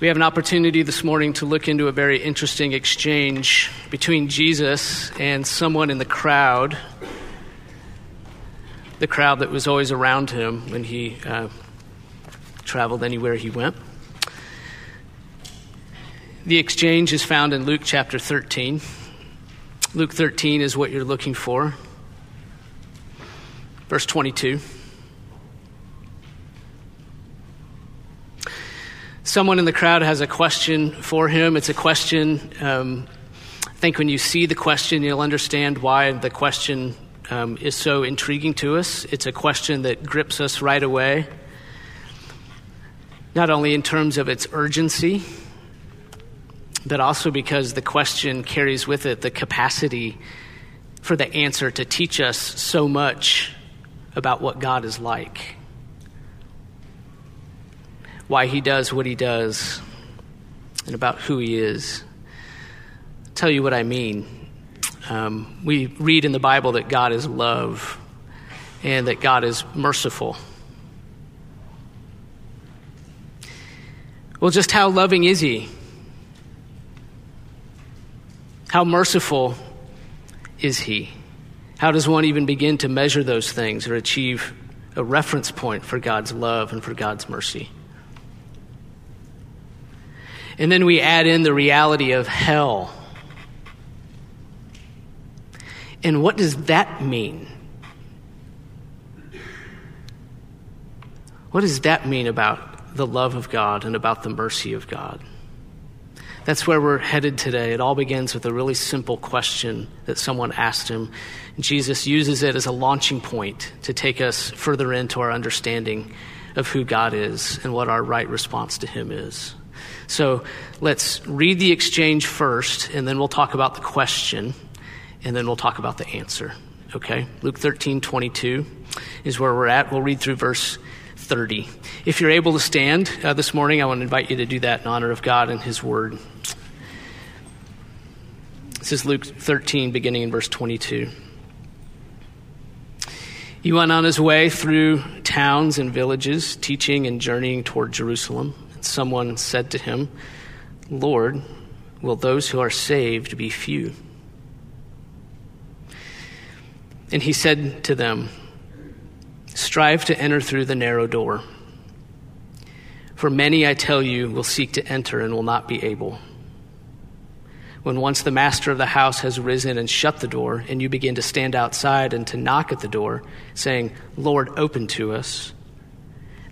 We have an opportunity this morning to look into a very interesting exchange between Jesus and someone in the crowd, the crowd that was always around him when he uh, traveled anywhere he went. The exchange is found in Luke chapter 13. Luke 13 is what you're looking for. Verse 22. Someone in the crowd has a question for him. It's a question, um, I think when you see the question, you'll understand why the question um, is so intriguing to us. It's a question that grips us right away, not only in terms of its urgency, but also because the question carries with it the capacity for the answer to teach us so much about what God is like why he does what he does and about who he is. I'll tell you what I mean. Um, we read in the Bible that God is love and that God is merciful. Well, just how loving is he? How merciful is he? How does one even begin to measure those things or achieve a reference point for God's love and for God's mercy? And then we add in the reality of hell. And what does that mean? What does that mean about the love of God and about the mercy of God? That's where we're headed today. It all begins with a really simple question that someone asked him. Jesus uses it as a launching point to take us further into our understanding of who God is and what our right response to Him is. So let's read the exchange first, and then we'll talk about the question, and then we'll talk about the answer. Okay? Luke 13, 22 is where we're at. We'll read through verse 30. If you're able to stand uh, this morning, I want to invite you to do that in honor of God and His Word. This is Luke 13, beginning in verse 22. He went on his way through towns and villages, teaching and journeying toward Jerusalem. Someone said to him, Lord, will those who are saved be few? And he said to them, Strive to enter through the narrow door. For many, I tell you, will seek to enter and will not be able. When once the master of the house has risen and shut the door, and you begin to stand outside and to knock at the door, saying, Lord, open to us,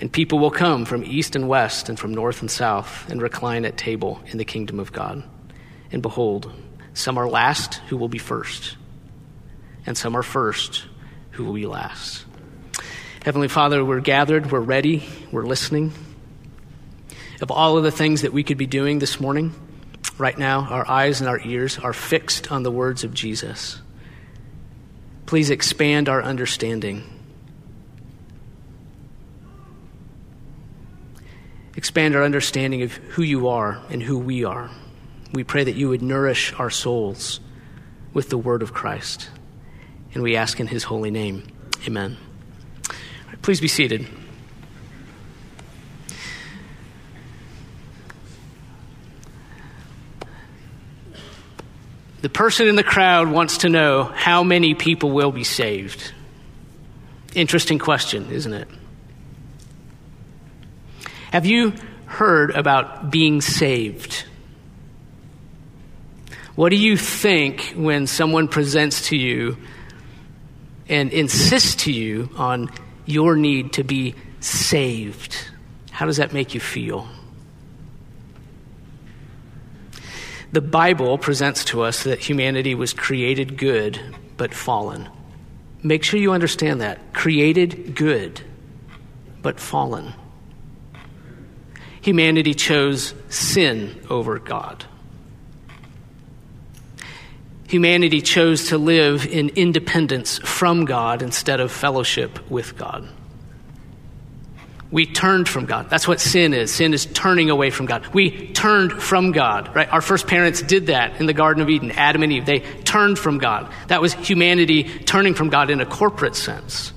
And people will come from east and west and from north and south and recline at table in the kingdom of God. And behold, some are last who will be first, and some are first who will be last. Heavenly Father, we're gathered, we're ready, we're listening. Of all of the things that we could be doing this morning, right now, our eyes and our ears are fixed on the words of Jesus. Please expand our understanding. Expand our understanding of who you are and who we are. We pray that you would nourish our souls with the word of Christ. And we ask in his holy name. Amen. Please be seated. The person in the crowd wants to know how many people will be saved. Interesting question, isn't it? Have you heard about being saved? What do you think when someone presents to you and insists to you on your need to be saved? How does that make you feel? The Bible presents to us that humanity was created good but fallen. Make sure you understand that. Created good but fallen humanity chose sin over God. humanity chose to live in independence from God instead of fellowship with God. We turned from God. That's what sin is. Sin is turning away from God. We turned from God, right? Our first parents did that in the Garden of Eden, Adam and Eve. They turned from God. That was humanity turning from God in a corporate sense.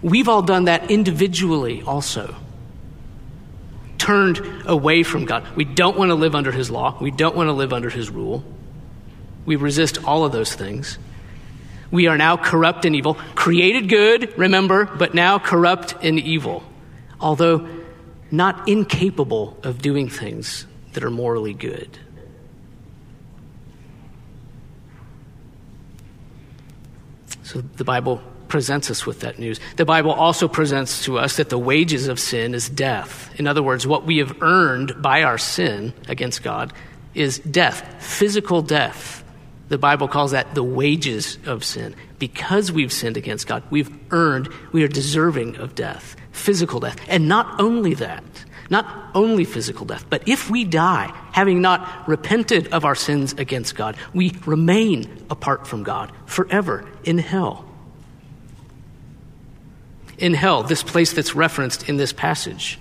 We've all done that individually also. Turned away from God. We don't want to live under His law. We don't want to live under His rule. We resist all of those things. We are now corrupt and evil. Created good, remember, but now corrupt and evil although not incapable of doing things that are morally good. So the Bible presents us with that news. The Bible also presents to us that the wages of sin is death. In other words, what we have earned by our sin against God is death, physical death. The Bible calls that the wages of sin. Because we've sinned against God, we've earned, we are deserving of death physical death. And not only that, not only physical death, but if we die having not repented of our sins against God, we remain apart from God forever in hell. In hell, this place that's referenced in this passage.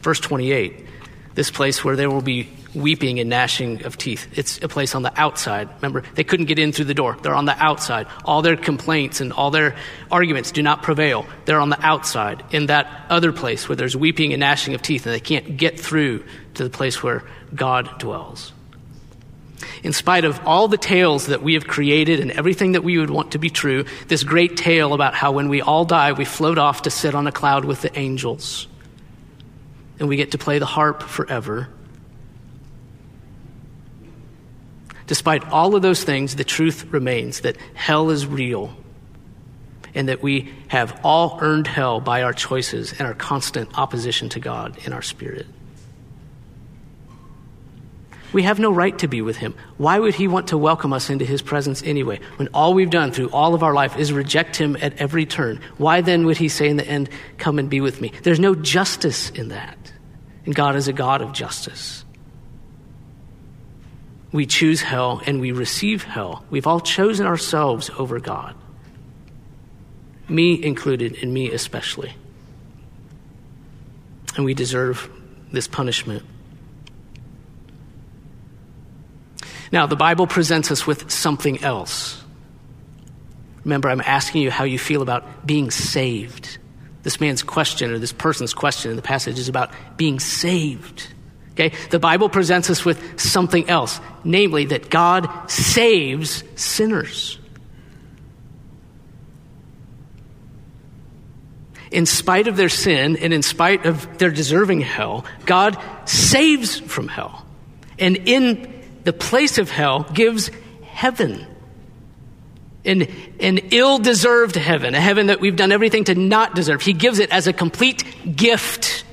Verse 28, this place where there will be weeping and gnashing of teeth. It's a place on the outside. Remember, they couldn't get in through the door. They're on the outside. All their complaints and all their arguments do not prevail. They're on the outside, in that other place where there's weeping and gnashing of teeth, and they can't get through to the place where God dwells. In spite of all the tales that we have created and everything that we would want to be true, this great tale about how when we all die, we float off to sit on a cloud with the angels and we get to play the harp forever Despite all of those things, the truth remains that hell is real and that we have all earned hell by our choices and our constant opposition to God in our spirit. We have no right to be with him. Why would he want to welcome us into his presence anyway, when all we've done through all of our life is reject him at every turn? Why then would he say in the end, Come and be with me? There's no justice in that. And God is a God of justice we choose hell and we receive hell. We've all chosen ourselves over God. Me included, and me especially. And we deserve this punishment. Now, the Bible presents us with something else. Remember, I'm asking you how you feel about being saved. This man's question, or this person's question in the passage, is about being saved. Okay? The Bible presents us with something else, namely that God saves sinners. In spite of their sin and in spite of their deserving hell, God saves from hell. And in the place of hell gives heaven. An, an ill deserved heaven, a heaven that we've done everything to not deserve. He gives it as a complete gift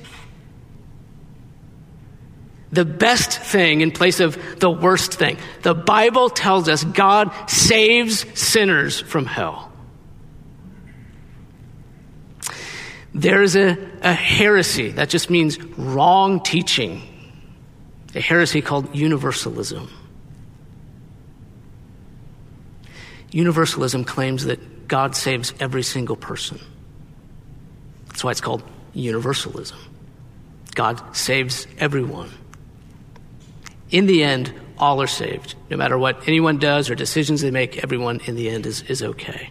the best thing in place of the worst thing. The Bible tells us God saves sinners from hell. There is a, a heresy, that just means wrong teaching, a heresy called universalism. Universalism claims that God saves every single person. That's why it's called universalism. God saves everyone in the end, all are saved. No matter what anyone does or decisions they make, everyone in the end is, is okay.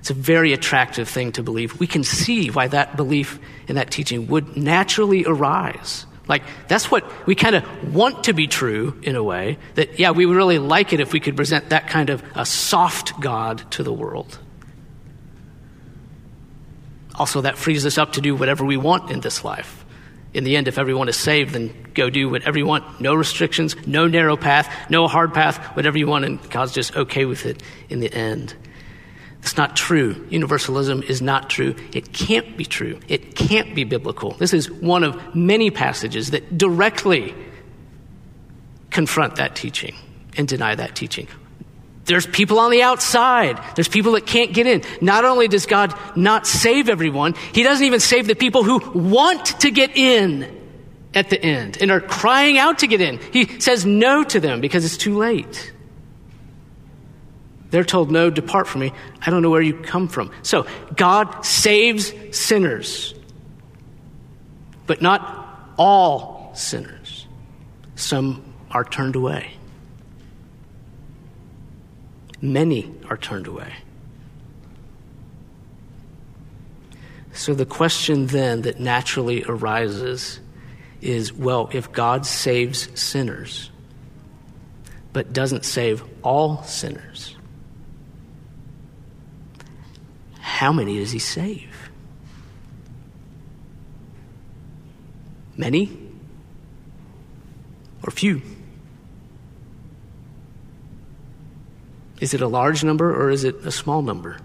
It's a very attractive thing to believe. We can see why that belief and that teaching would naturally arise. Like, that's what we kind of want to be true in a way. That, yeah, we would really like it if we could present that kind of a soft God to the world. Also, that frees us up to do whatever we want in this life in the end, if everyone is saved, then go do whatever you want. No restrictions, no narrow path, no hard path, whatever you want, and God's just okay with it in the end. It's not true. Universalism is not true. It can't be true. It can't be biblical. This is one of many passages that directly confront that teaching and deny that teaching. There's people on the outside. There's people that can't get in. Not only does God not save everyone, He doesn't even save the people who want to get in at the end and are crying out to get in. He says no to them because it's too late. They're told, No, depart from me. I don't know where you come from. So, God saves sinners, but not all sinners. Some are turned away, many are turned away. So the question then that naturally arises is well, if God saves sinners, but doesn't save all sinners, how many does he save? Many or few? Is it a large number or is it a small number?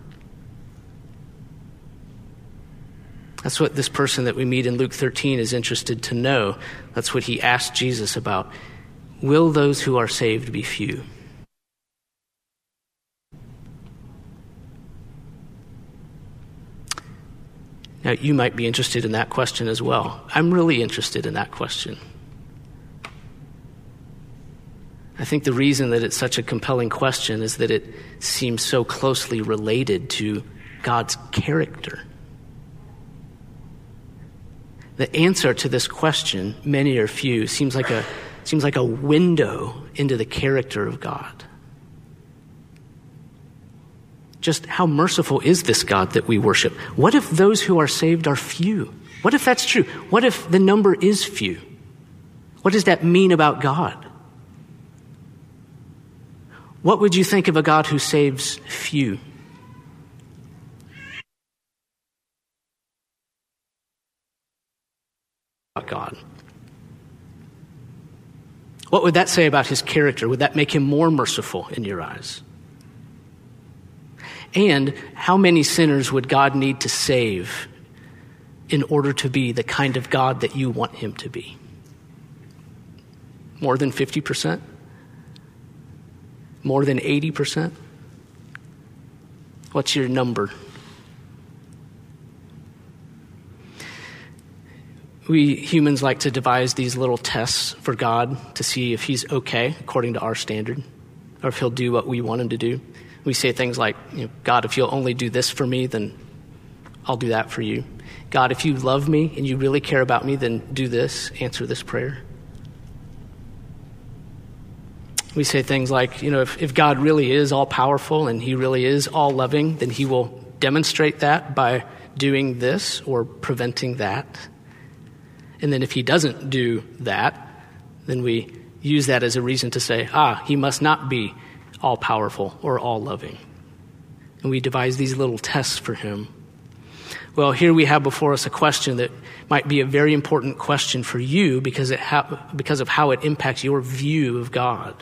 That's what this person that we meet in Luke 13 is interested to know. That's what he asked Jesus about. Will those who are saved be few? Now, you might be interested in that question as well. I'm really interested in that question. I think the reason that it's such a compelling question is that it seems so closely related to God's character. The answer to this question, many or few, seems like a, seems like a window into the character of God. Just how merciful is this God that we worship? What if those who are saved are few? What if that's true? What if the number is few? What does that mean about God? What would you think of a God who saves few? God. What would that say about his character? Would that make him more merciful in your eyes? And how many sinners would God need to save in order to be the kind of God that you want him to be? More than 50%? More than 80%? What's your number? we humans like to devise these little tests for God to see if He's okay according to our standard, or if He'll do what we want Him to do. We say things like, you know, God, if you'll only do this for me, then I'll do that for you. God, if you love me and you really care about me, then do this, answer this prayer. We say things like, you know, if, if God really is all powerful and He really is all loving, then He will demonstrate that by doing this or preventing that. And then if he doesn't do that, then we use that as a reason to say, ah, he must not be all powerful or all loving. And we devise these little tests for him. Well, here we have before us a question that might be a very important question for you because, it ha- because of how it impacts your view of God.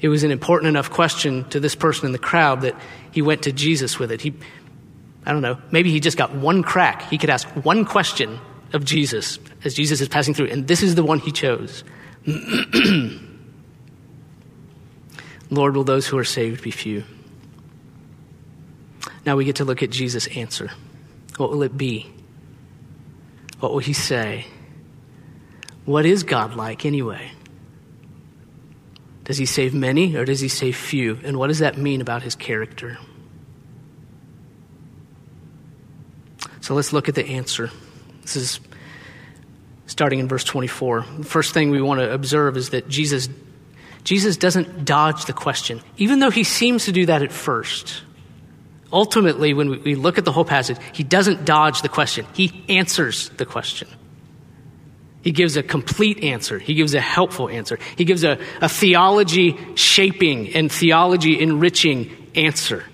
It was an important enough question to this person in the crowd that he went to Jesus with it. He I don't know, maybe he just got one crack. He could ask one question of Jesus as Jesus is passing through, and this is the one he chose. Lord, will those who are saved be few? Now we get to look at Jesus' answer. What will it be? What will he say? What is God like anyway? Does he save many or does he save few? And what does that mean about his character? So let's look at the answer. This is starting in verse 24. The first thing we want to observe is that Jesus, Jesus doesn't dodge the question, even though he seems to do that at first. Ultimately, when we look at the whole passage, he doesn't dodge the question, he answers the question. He gives a complete answer. He gives a helpful answer. He gives a, a theology shaping and theology enriching answer.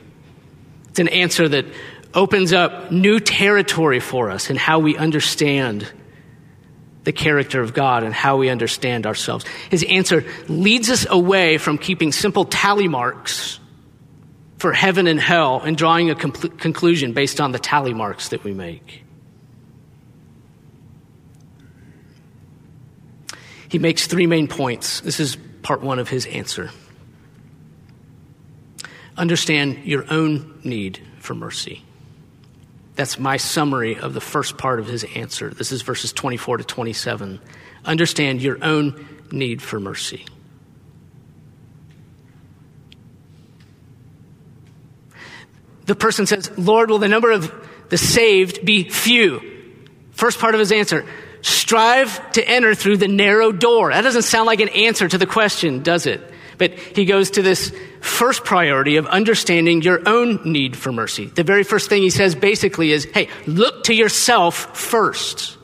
It's an answer that opens up new territory for us in how we understand the character of God and how we understand ourselves. His answer leads us away from keeping simple tally marks for heaven and hell and drawing a conclusion based on the tally marks that we make. He makes three main points. This is part one of his answer. Understand your own need for mercy. That's my summary of the first part of his answer. This is verses 24 to 27. Understand your own need for mercy. The person says, Lord, will the number of the saved be few? First part of his answer strive to enter through the narrow door. That doesn't sound like an answer to the question, does it? But he goes to this first priority of understanding your own need for mercy. The very first thing he says basically is, hey, look to yourself first.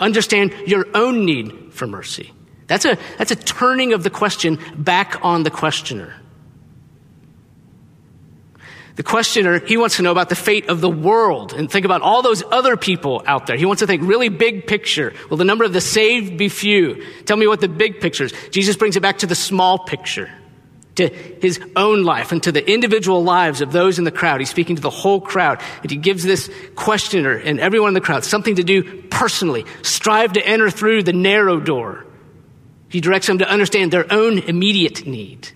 Understand your own need for mercy. That's a, that's a turning of the question back on the questioner. The questioner, he wants to know about the fate of the world and think about all those other people out there. He wants to think really big picture. Will the number of the saved be few? Tell me what the big picture is. Jesus brings it back to the small picture, to his own life and to the individual lives of those in the crowd. He's speaking to the whole crowd and he gives this questioner and everyone in the crowd something to do personally. Strive to enter through the narrow door. He directs them to understand their own immediate need.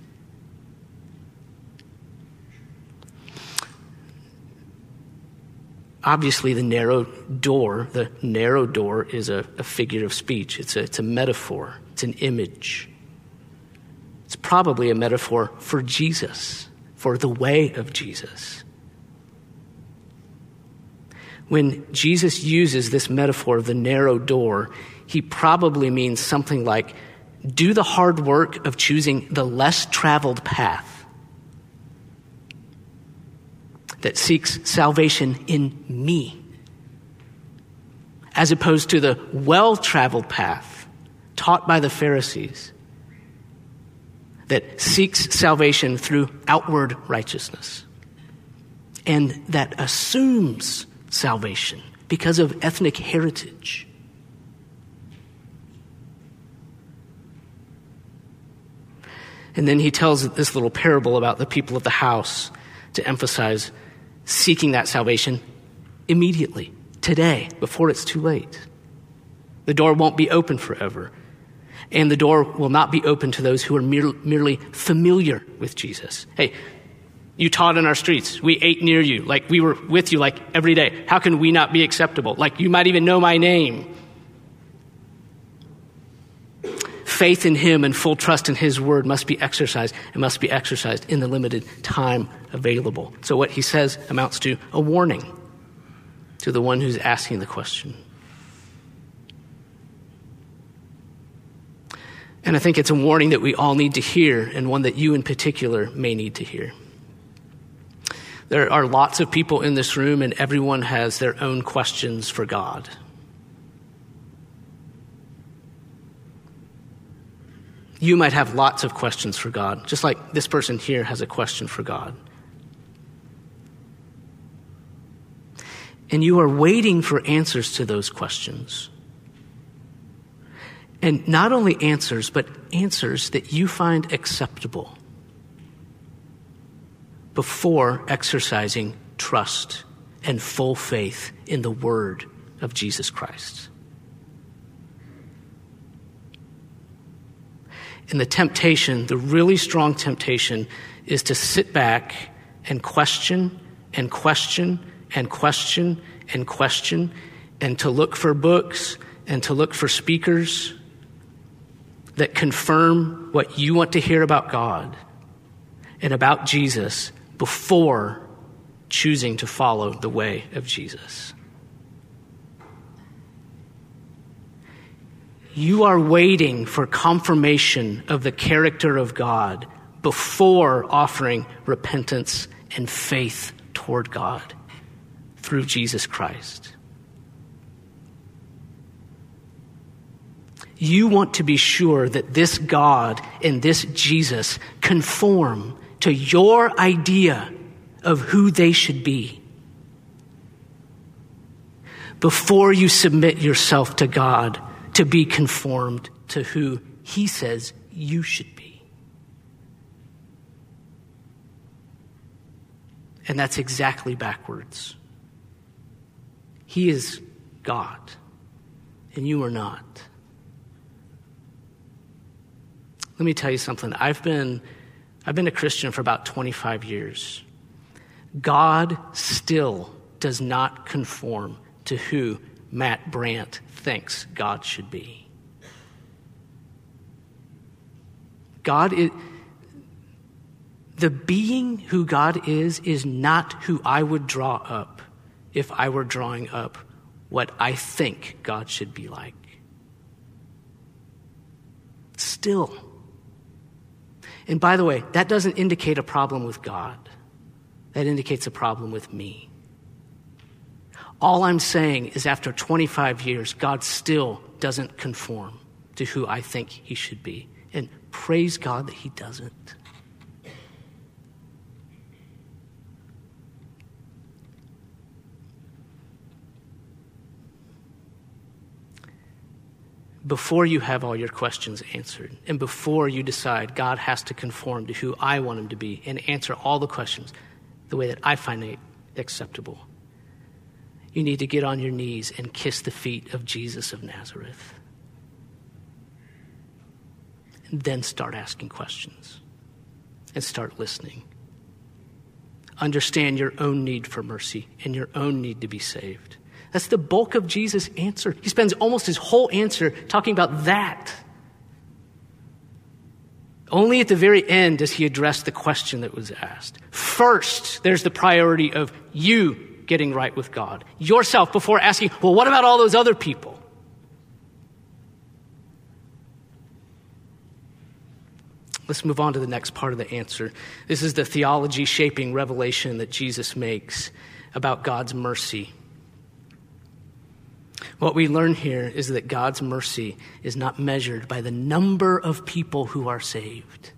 Obviously the narrow door, the narrow door is a, a figure of speech. It's a, it's a metaphor. It's an image. It's probably a metaphor for Jesus, for the way of Jesus. When Jesus uses this metaphor of the narrow door, he probably means something like do the hard work of choosing the less traveled path that seeks salvation in me, as opposed to the well traveled path taught by the Pharisees that seeks salvation through outward righteousness and that assumes salvation because of ethnic heritage. And then he tells this little parable about the people of the house to emphasize seeking that salvation immediately, today, before it's too late. The door won't be open forever. And the door will not be open to those who are mere, merely familiar with Jesus. Hey, you taught in our streets. We ate near you. Like we were with you like every day. How can we not be acceptable? Like you might even know my name. Faith in Him and full trust in His word must be exercised and must be exercised in the limited time available. So, what he says amounts to a warning to the one who's asking the question. And I think it's a warning that we all need to hear, and one that you in particular may need to hear. There are lots of people in this room, and everyone has their own questions for God. You might have lots of questions for God, just like this person here has a question for God. And you are waiting for answers to those questions. And not only answers, but answers that you find acceptable before exercising trust and full faith in the Word of Jesus Christ. And the temptation, the really strong temptation, is to sit back and question and question and question and question and to look for books and to look for speakers that confirm what you want to hear about God and about Jesus before choosing to follow the way of Jesus. You are waiting for confirmation of the character of God before offering repentance and faith toward God through Jesus Christ. You want to be sure that this God and this Jesus conform to your idea of who they should be. Before you submit yourself to God to be conformed to who he says you should be. And that's exactly backwards. He is God, and you are not. Let me tell you something. I've been, I've been a Christian for about 25 years. God still does not conform to who Matt Brandt thinks God should be. God is, the being who God is, is not who I would draw up if I were drawing up what I think God should be like. Still. And by the way, that doesn't indicate a problem with God, that indicates a problem with me. All I'm saying is after 25 years, God still doesn't conform to who I think he should be. And praise God that he doesn't. before you have all your questions answered and before you decide God has to conform to who I want him to be and answer all the questions the way that I find it acceptable, you need to get on your knees and kiss the feet of Jesus of Nazareth. And then start asking questions and start listening. Understand your own need for mercy and your own need to be saved. That's the bulk of Jesus' answer. He spends almost his whole answer talking about that. Only at the very end does he address the question that was asked. First, there's the priority of you getting right with God, yourself, before asking, well, what about all those other people? Let's move on to the next part of the answer. This is the theology shaping revelation that Jesus makes about God's mercy. What we learn here is that God's mercy is not measured by the number of people who are saved,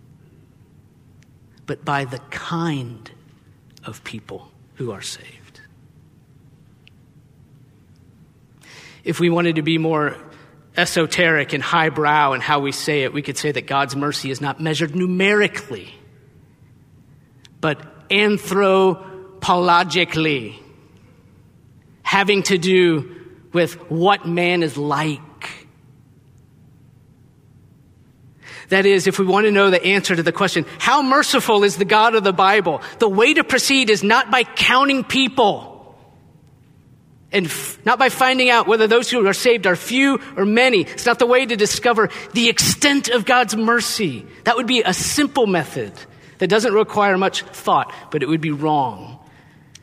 but by the kind of people who are saved. If we wanted to be more esoteric and highbrow in how we say it, we could say that God's mercy is not measured numerically, but anthropologically, having to do with what man is like. That is, if we want to know the answer to the question, how merciful is the God of the Bible? The way to proceed is not by counting people and f- not by finding out whether those who are saved are few or many. It's not the way to discover the extent of God's mercy. That would be a simple method that doesn't require much thought, but it would be wrong.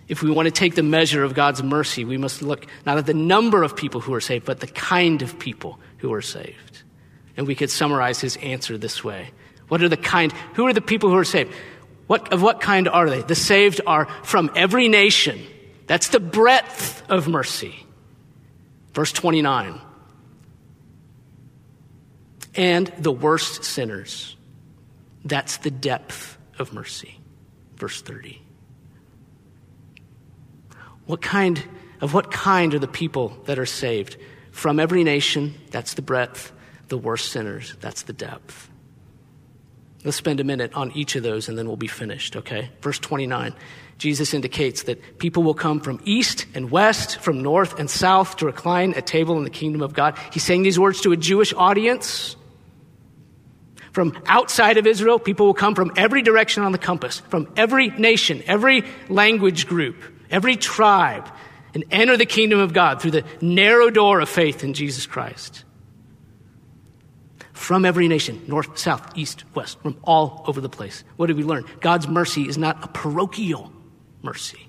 If we want to take the measure of God's mercy, we must look not at the number of people who are saved, but the kind of people who are saved. And we could summarize his answer this way. What are the kind, who are the people who are saved? What, of what kind are they? The saved are from every nation. That's the breadth of mercy. Verse 29. And the worst sinners. That's the depth of mercy. Verse 30. What kind of what kind are the people that are saved? From every nation, that's the breadth, the worst sinners, that's the depth. Let's spend a minute on each of those and then we'll be finished, okay? Verse 29. Jesus indicates that people will come from east and west, from north and south to recline at table in the kingdom of God. He's saying these words to a Jewish audience. From outside of Israel, people will come from every direction on the compass, from every nation, every language group every tribe, and enter the kingdom of God through the narrow door of faith in Jesus Christ. From every nation, north, south, east, west, from all over the place. What did we learn? God's mercy is not a parochial mercy.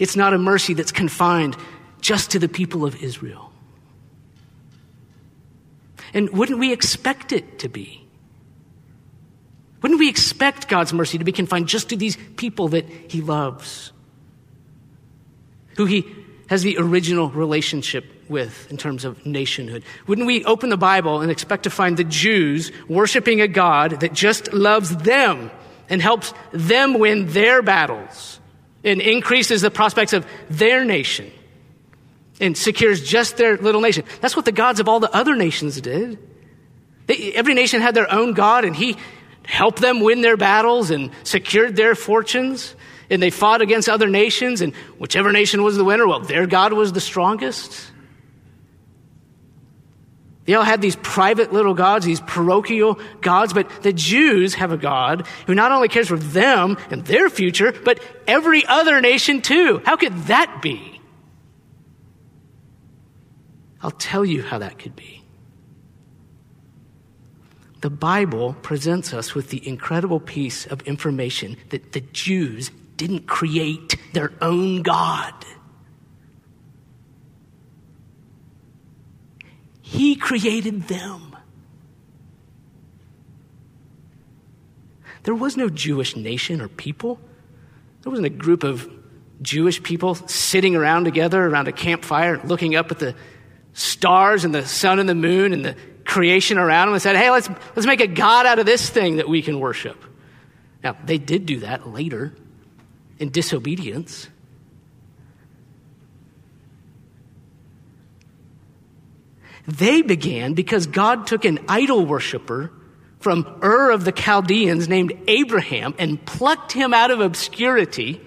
It's not a mercy that's confined just to the people of Israel. And wouldn't we expect it to be? Wouldn't we expect God's mercy to be confined just to these people that He loves? Who He has the original relationship with in terms of nationhood? Wouldn't we open the Bible and expect to find the Jews worshiping a God that just loves them and helps them win their battles and increases the prospects of their nation and secures just their little nation? That's what the gods of all the other nations did. They, every nation had their own God, and He helped them win their battles and secured their fortunes. And they fought against other nations, and whichever nation was the winner, well, their God was the strongest. They all had these private little gods, these parochial gods, but the Jews have a God who not only cares for them and their future, but every other nation too. How could that be? I'll tell you how that could be. The Bible presents us with the incredible piece of information that the Jews didn't create their own God. He created them. There was no Jewish nation or people. There wasn't a group of Jewish people sitting around together around a campfire looking up at the stars and the sun and the moon and the creation around them and said, hey, let's, let's make a God out of this thing that we can worship. Now, they did do that later in disobedience. They began because God took an idol worshiper from Ur of the Chaldeans named Abraham and plucked him out of obscurity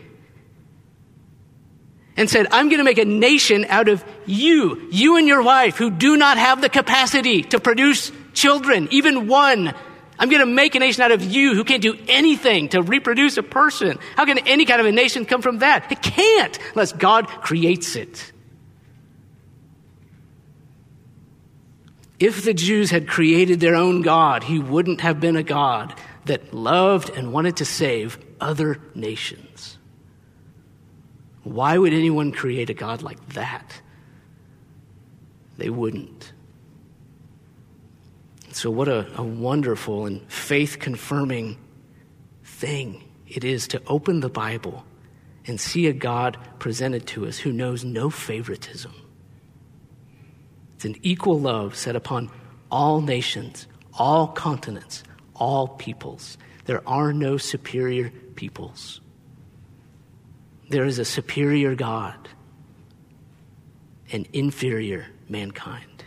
and said, I'm going to make a nation out of you, you and your wife who do not have the capacity to produce children, even one. I'm going to make a nation out of you who can't do anything to reproduce a person. How can any kind of a nation come from that? It can't unless God creates it. If the Jews had created their own God, he wouldn't have been a God that loved and wanted to save other nations. Why would anyone create a God like that? They wouldn't. So, what a, a wonderful and faith confirming thing it is to open the Bible and see a God presented to us who knows no favoritism it's an equal love set upon all nations, all continents, all peoples. There are no superior peoples. There is a superior God and inferior mankind.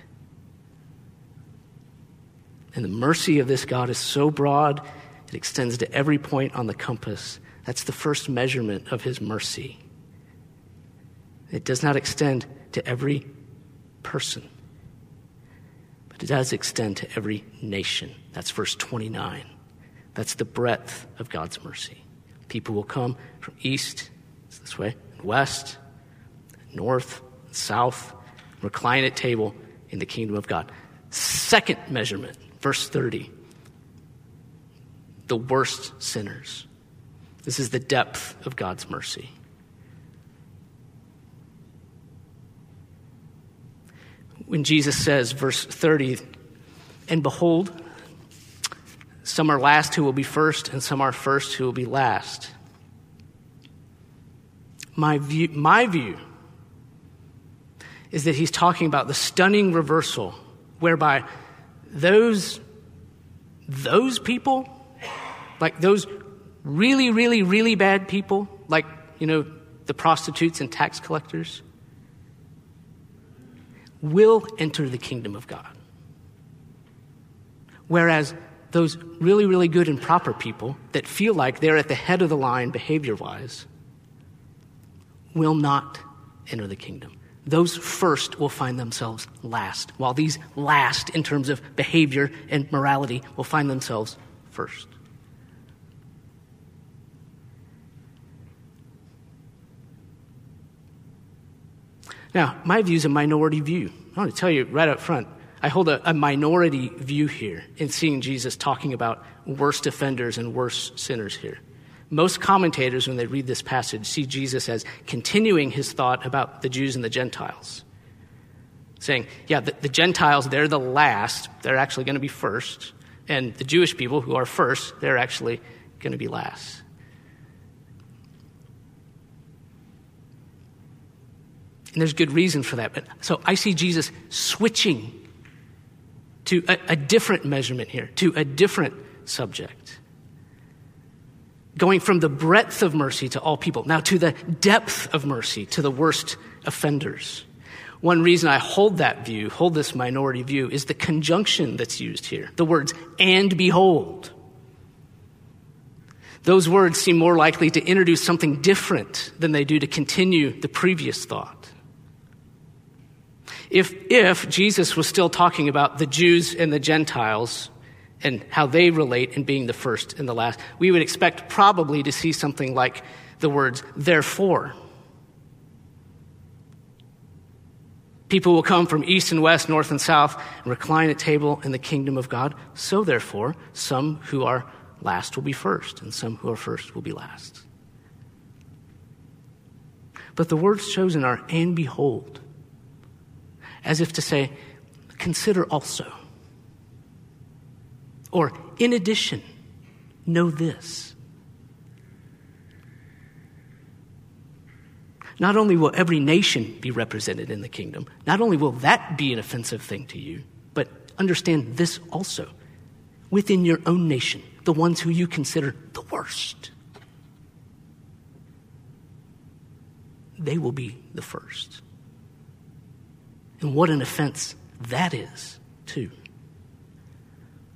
And the mercy of this God is so broad, it extends to every point on the compass. That's the first measurement of his mercy. It does not extend to every person does extend to every nation. That's verse 29. That's the breadth of God's mercy. People will come from east, this way, west, north, south, recline at table in the kingdom of God. Second measurement, verse 30. The worst sinners. This is the depth of God's mercy. When Jesus says, verse 30, and behold, some are last who will be first, and some are first who will be last. My view, my view is that he's talking about the stunning reversal whereby those, those people, like those really, really, really bad people, like, you know, the prostitutes and tax collectors, will enter the kingdom of God. Whereas those really, really good and proper people that feel like they're at the head of the line behavior wise will not enter the kingdom. Those first will find themselves last, while these last, in terms of behavior and morality, will find themselves first. Now, my view is a minority view. I want to tell you right up front, I hold a, a, minority view here in seeing Jesus talking about worst offenders and worst sinners here. Most commentators, when they read this passage, see Jesus as continuing his thought about the Jews and the Gentiles. Saying, yeah, the, the Gentiles, they're the last, they're actually going to be first. And the Jewish people who are first, they're actually going to be last. And there's good reason for that. But so I see Jesus switching to a, a different measurement here, to a different subject. Going from the breadth of mercy to all people, now to the depth of mercy to the worst offenders. One reason I hold that view, hold this minority view, is the conjunction that's used here. The words, and behold. Those words seem more likely to introduce something different than they do to continue the previous thought. If, if Jesus was still talking about the Jews and the Gentiles and how they relate in being the first and the last, we would expect probably to see something like the words, therefore. People will come from east and west, north and south, and recline at table in the kingdom of God. So, therefore, some who are last will be first, and some who are first will be last. But the words chosen are, and behold, as if to say, consider also. Or, in addition, know this. Not only will every nation be represented in the kingdom, not only will that be an offensive thing to you, but understand this also. Within your own nation, the ones who you consider the worst, they will be the first. And what an offense that is, too.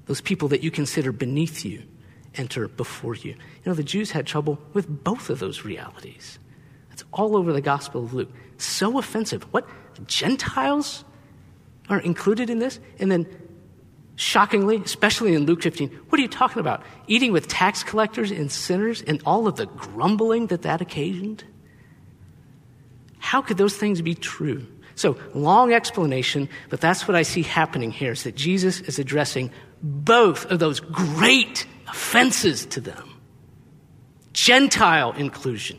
Those people that you consider beneath you enter before you. You know, the Jews had trouble with both of those realities. It's all over the Gospel of Luke. So offensive. What? Gentiles are included in this? And then, shockingly, especially in Luke 15, what are you talking about? Eating with tax collectors and sinners and all of the grumbling that that occasioned? How could those things be true? So, long explanation, but that's what I see happening here is that Jesus is addressing both of those great offenses to them Gentile inclusion,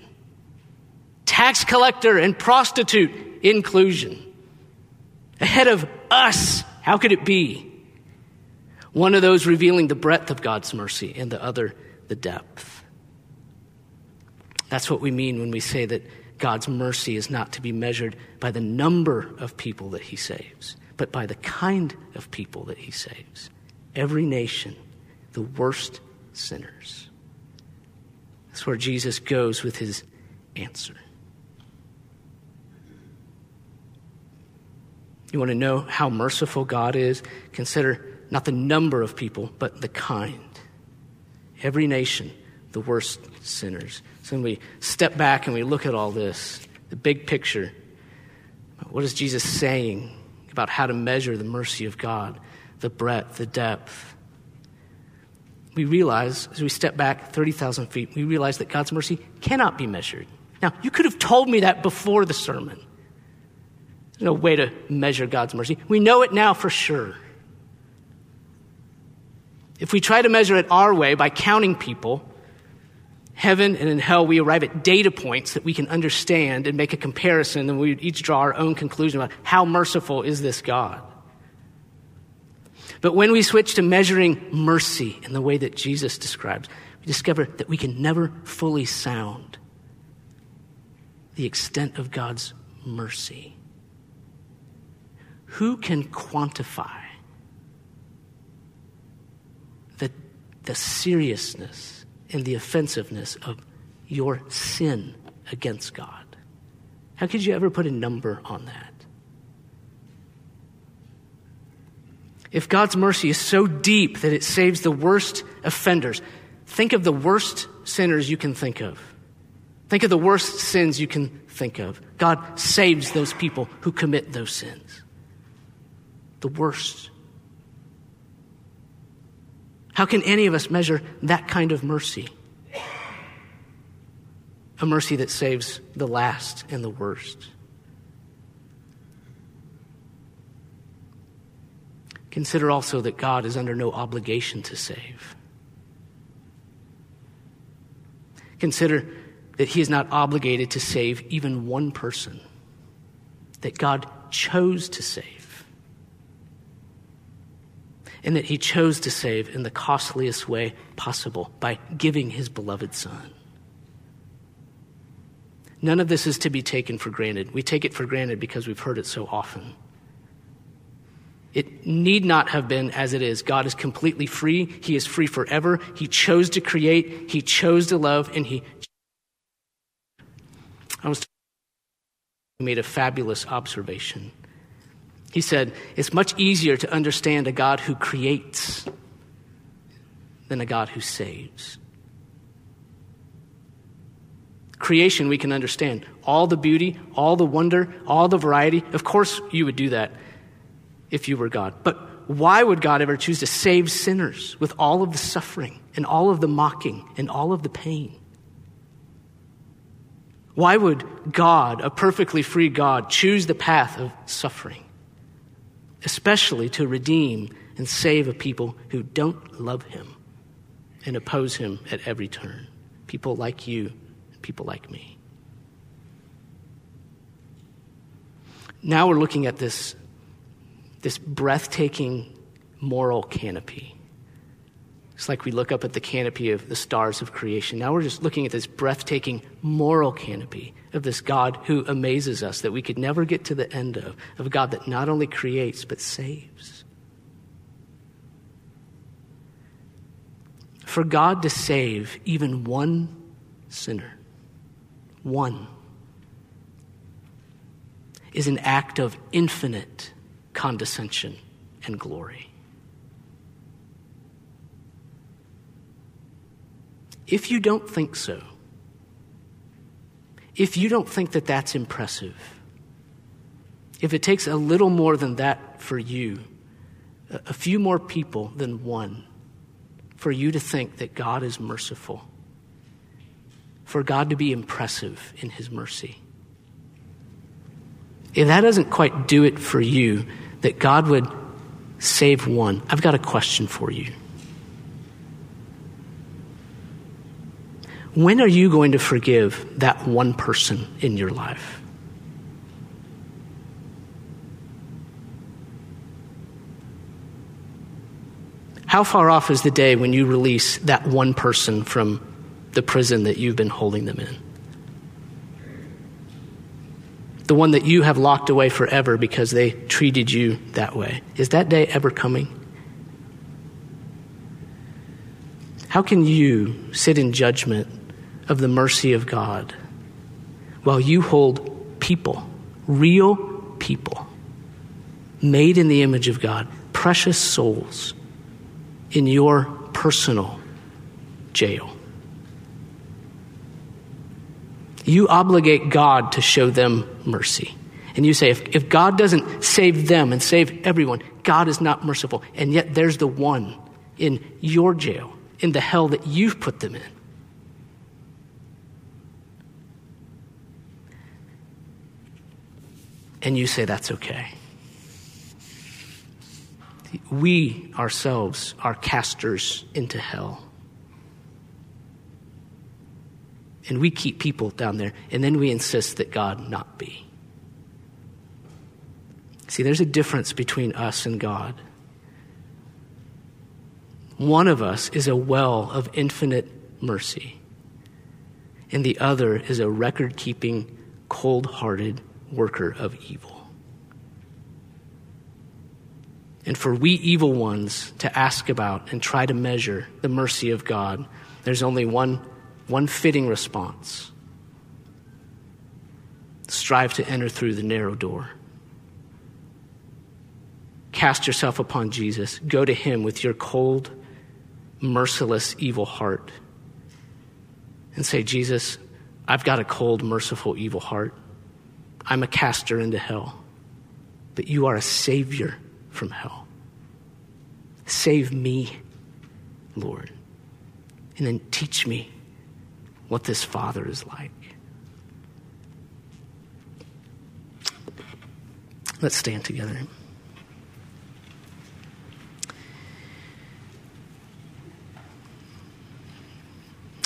tax collector and prostitute inclusion. Ahead of us, how could it be? One of those revealing the breadth of God's mercy, and the other, the depth. That's what we mean when we say that God's mercy is not to be measured by the number of people that he saves, but by the kind of people that he saves. Every nation, the worst sinners. That's where Jesus goes with his answer. You want to know how merciful God is? Consider not the number of people, but the kind. Every nation, the worst sinners. So when we step back and we look at all this, the big picture, what is Jesus saying about how to measure the mercy of God, the breadth, the depth? We realize, as we step back 30,000 feet, we realize that God's mercy cannot be measured. Now, you could have told me that before the sermon. There's no way to measure God's mercy. We know it now for sure. If we try to measure it our way by counting people, heaven and in hell, we arrive at data points that we can understand and make a comparison, and we each draw our own conclusion about how merciful is this God. But when we switch to measuring mercy in the way that Jesus describes, we discover that we can never fully sound the extent of God's mercy. Who can quantify the, the seriousness and the offensiveness of your sin against God. How could you ever put a number on that? If God's mercy is so deep that it saves the worst offenders, think of the worst sinners you can think of. Think of the worst sins you can think of. God saves those people who commit those sins. The worst. How can any of us measure that kind of mercy? A mercy that saves the last and the worst. Consider also that God is under no obligation to save. Consider that He is not obligated to save even one person, that God chose to save and that he chose to save in the costliest way possible by giving his beloved son. None of this is to be taken for granted. We take it for granted because we've heard it so often. It need not have been as it is. God is completely free. He is free forever. He chose to create, He chose to love, and He. I was made a fabulous observation. He said, It's much easier to understand a God who creates than a God who saves. Creation we can understand. All the beauty, all the wonder, all the variety. Of course, you would do that if you were God. But why would God ever choose to save sinners with all of the suffering and all of the mocking and all of the pain? Why would God, a perfectly free God, choose the path of suffering? Especially to redeem and save a people who don't love Him and oppose Him at every turn. People like you, people like me. Now we're looking at this this breathtaking moral canopy. It's like we look up at the canopy of the stars of creation. Now we're just looking at this breathtaking moral canopy of this God who amazes us that we could never get to the end of, of a God that not only creates but saves. For God to save even one sinner, one, is an act of infinite condescension and glory. If you don't think so, if you don't think that that's impressive, if it takes a little more than that for you, a few more people than one, for you to think that God is merciful, for God to be impressive in His mercy. If that doesn't quite do it for you, that God would save one, I've got a question for you. When are you going to forgive that one person in your life? How far off is the day when you release that one person from the prison that you've been holding them in? the one that you have locked away forever because they treated you that way. Is that day ever coming? How can you sit in judgment of the mercy of God while you hold people, real people, made in the image of God, precious souls, in your personal jail? you obligate God to show them mercy. And you say, if, if God doesn't save them and save everyone, God is not merciful. And yet there's the one in your jail, in the hell that you've put them in. And you say that's okay. We ourselves are casters into hell. and we keep people down there, and then we insist that God not be. See, there's a difference between us and God. One of us is a well of infinite mercy, and the other is a record keeping, cold hearted worker of evil. And for we evil ones to ask about and try to measure the mercy of God, there's only one one fitting response strive to enter through the narrow door. Cast yourself upon Jesus. Go to him with your cold, merciless, evil heart and say, Jesus, I've got a cold, merciful, evil heart. I'm a caster into hell, but you are a savior from hell. Save me, Lord, and then teach me what this Father is like. Let's stand together.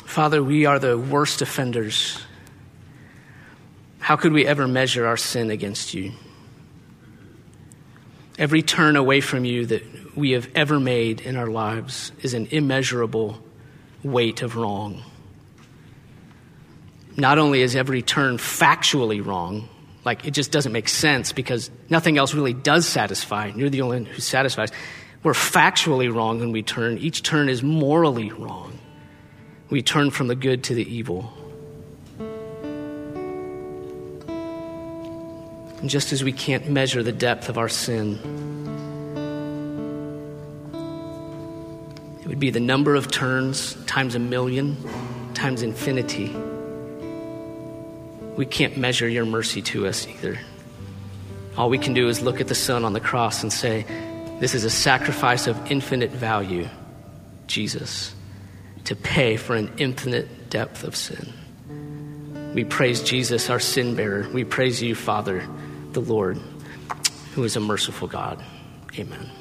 Father, we are the worst offenders. How could we ever measure our sin against you? Every turn away from you that we have ever made in our lives is an immeasurable weight of wrong not only is every turn factually wrong, like it just doesn't make sense because nothing else really does satisfy, you're the only one who satisfies. We're factually wrong when we turn. Each turn is morally wrong. We turn from the good to the evil. Just as we can't measure the depth of our sin, it would be the number of turns times a million times infinity we can't measure your mercy to us either. All we can do is look at the Son on the cross and say, This is a sacrifice of infinite value, Jesus, to pay for an infinite depth of sin. We praise Jesus, our sin bearer. We praise you, Father, the Lord, who is a merciful God. Amen.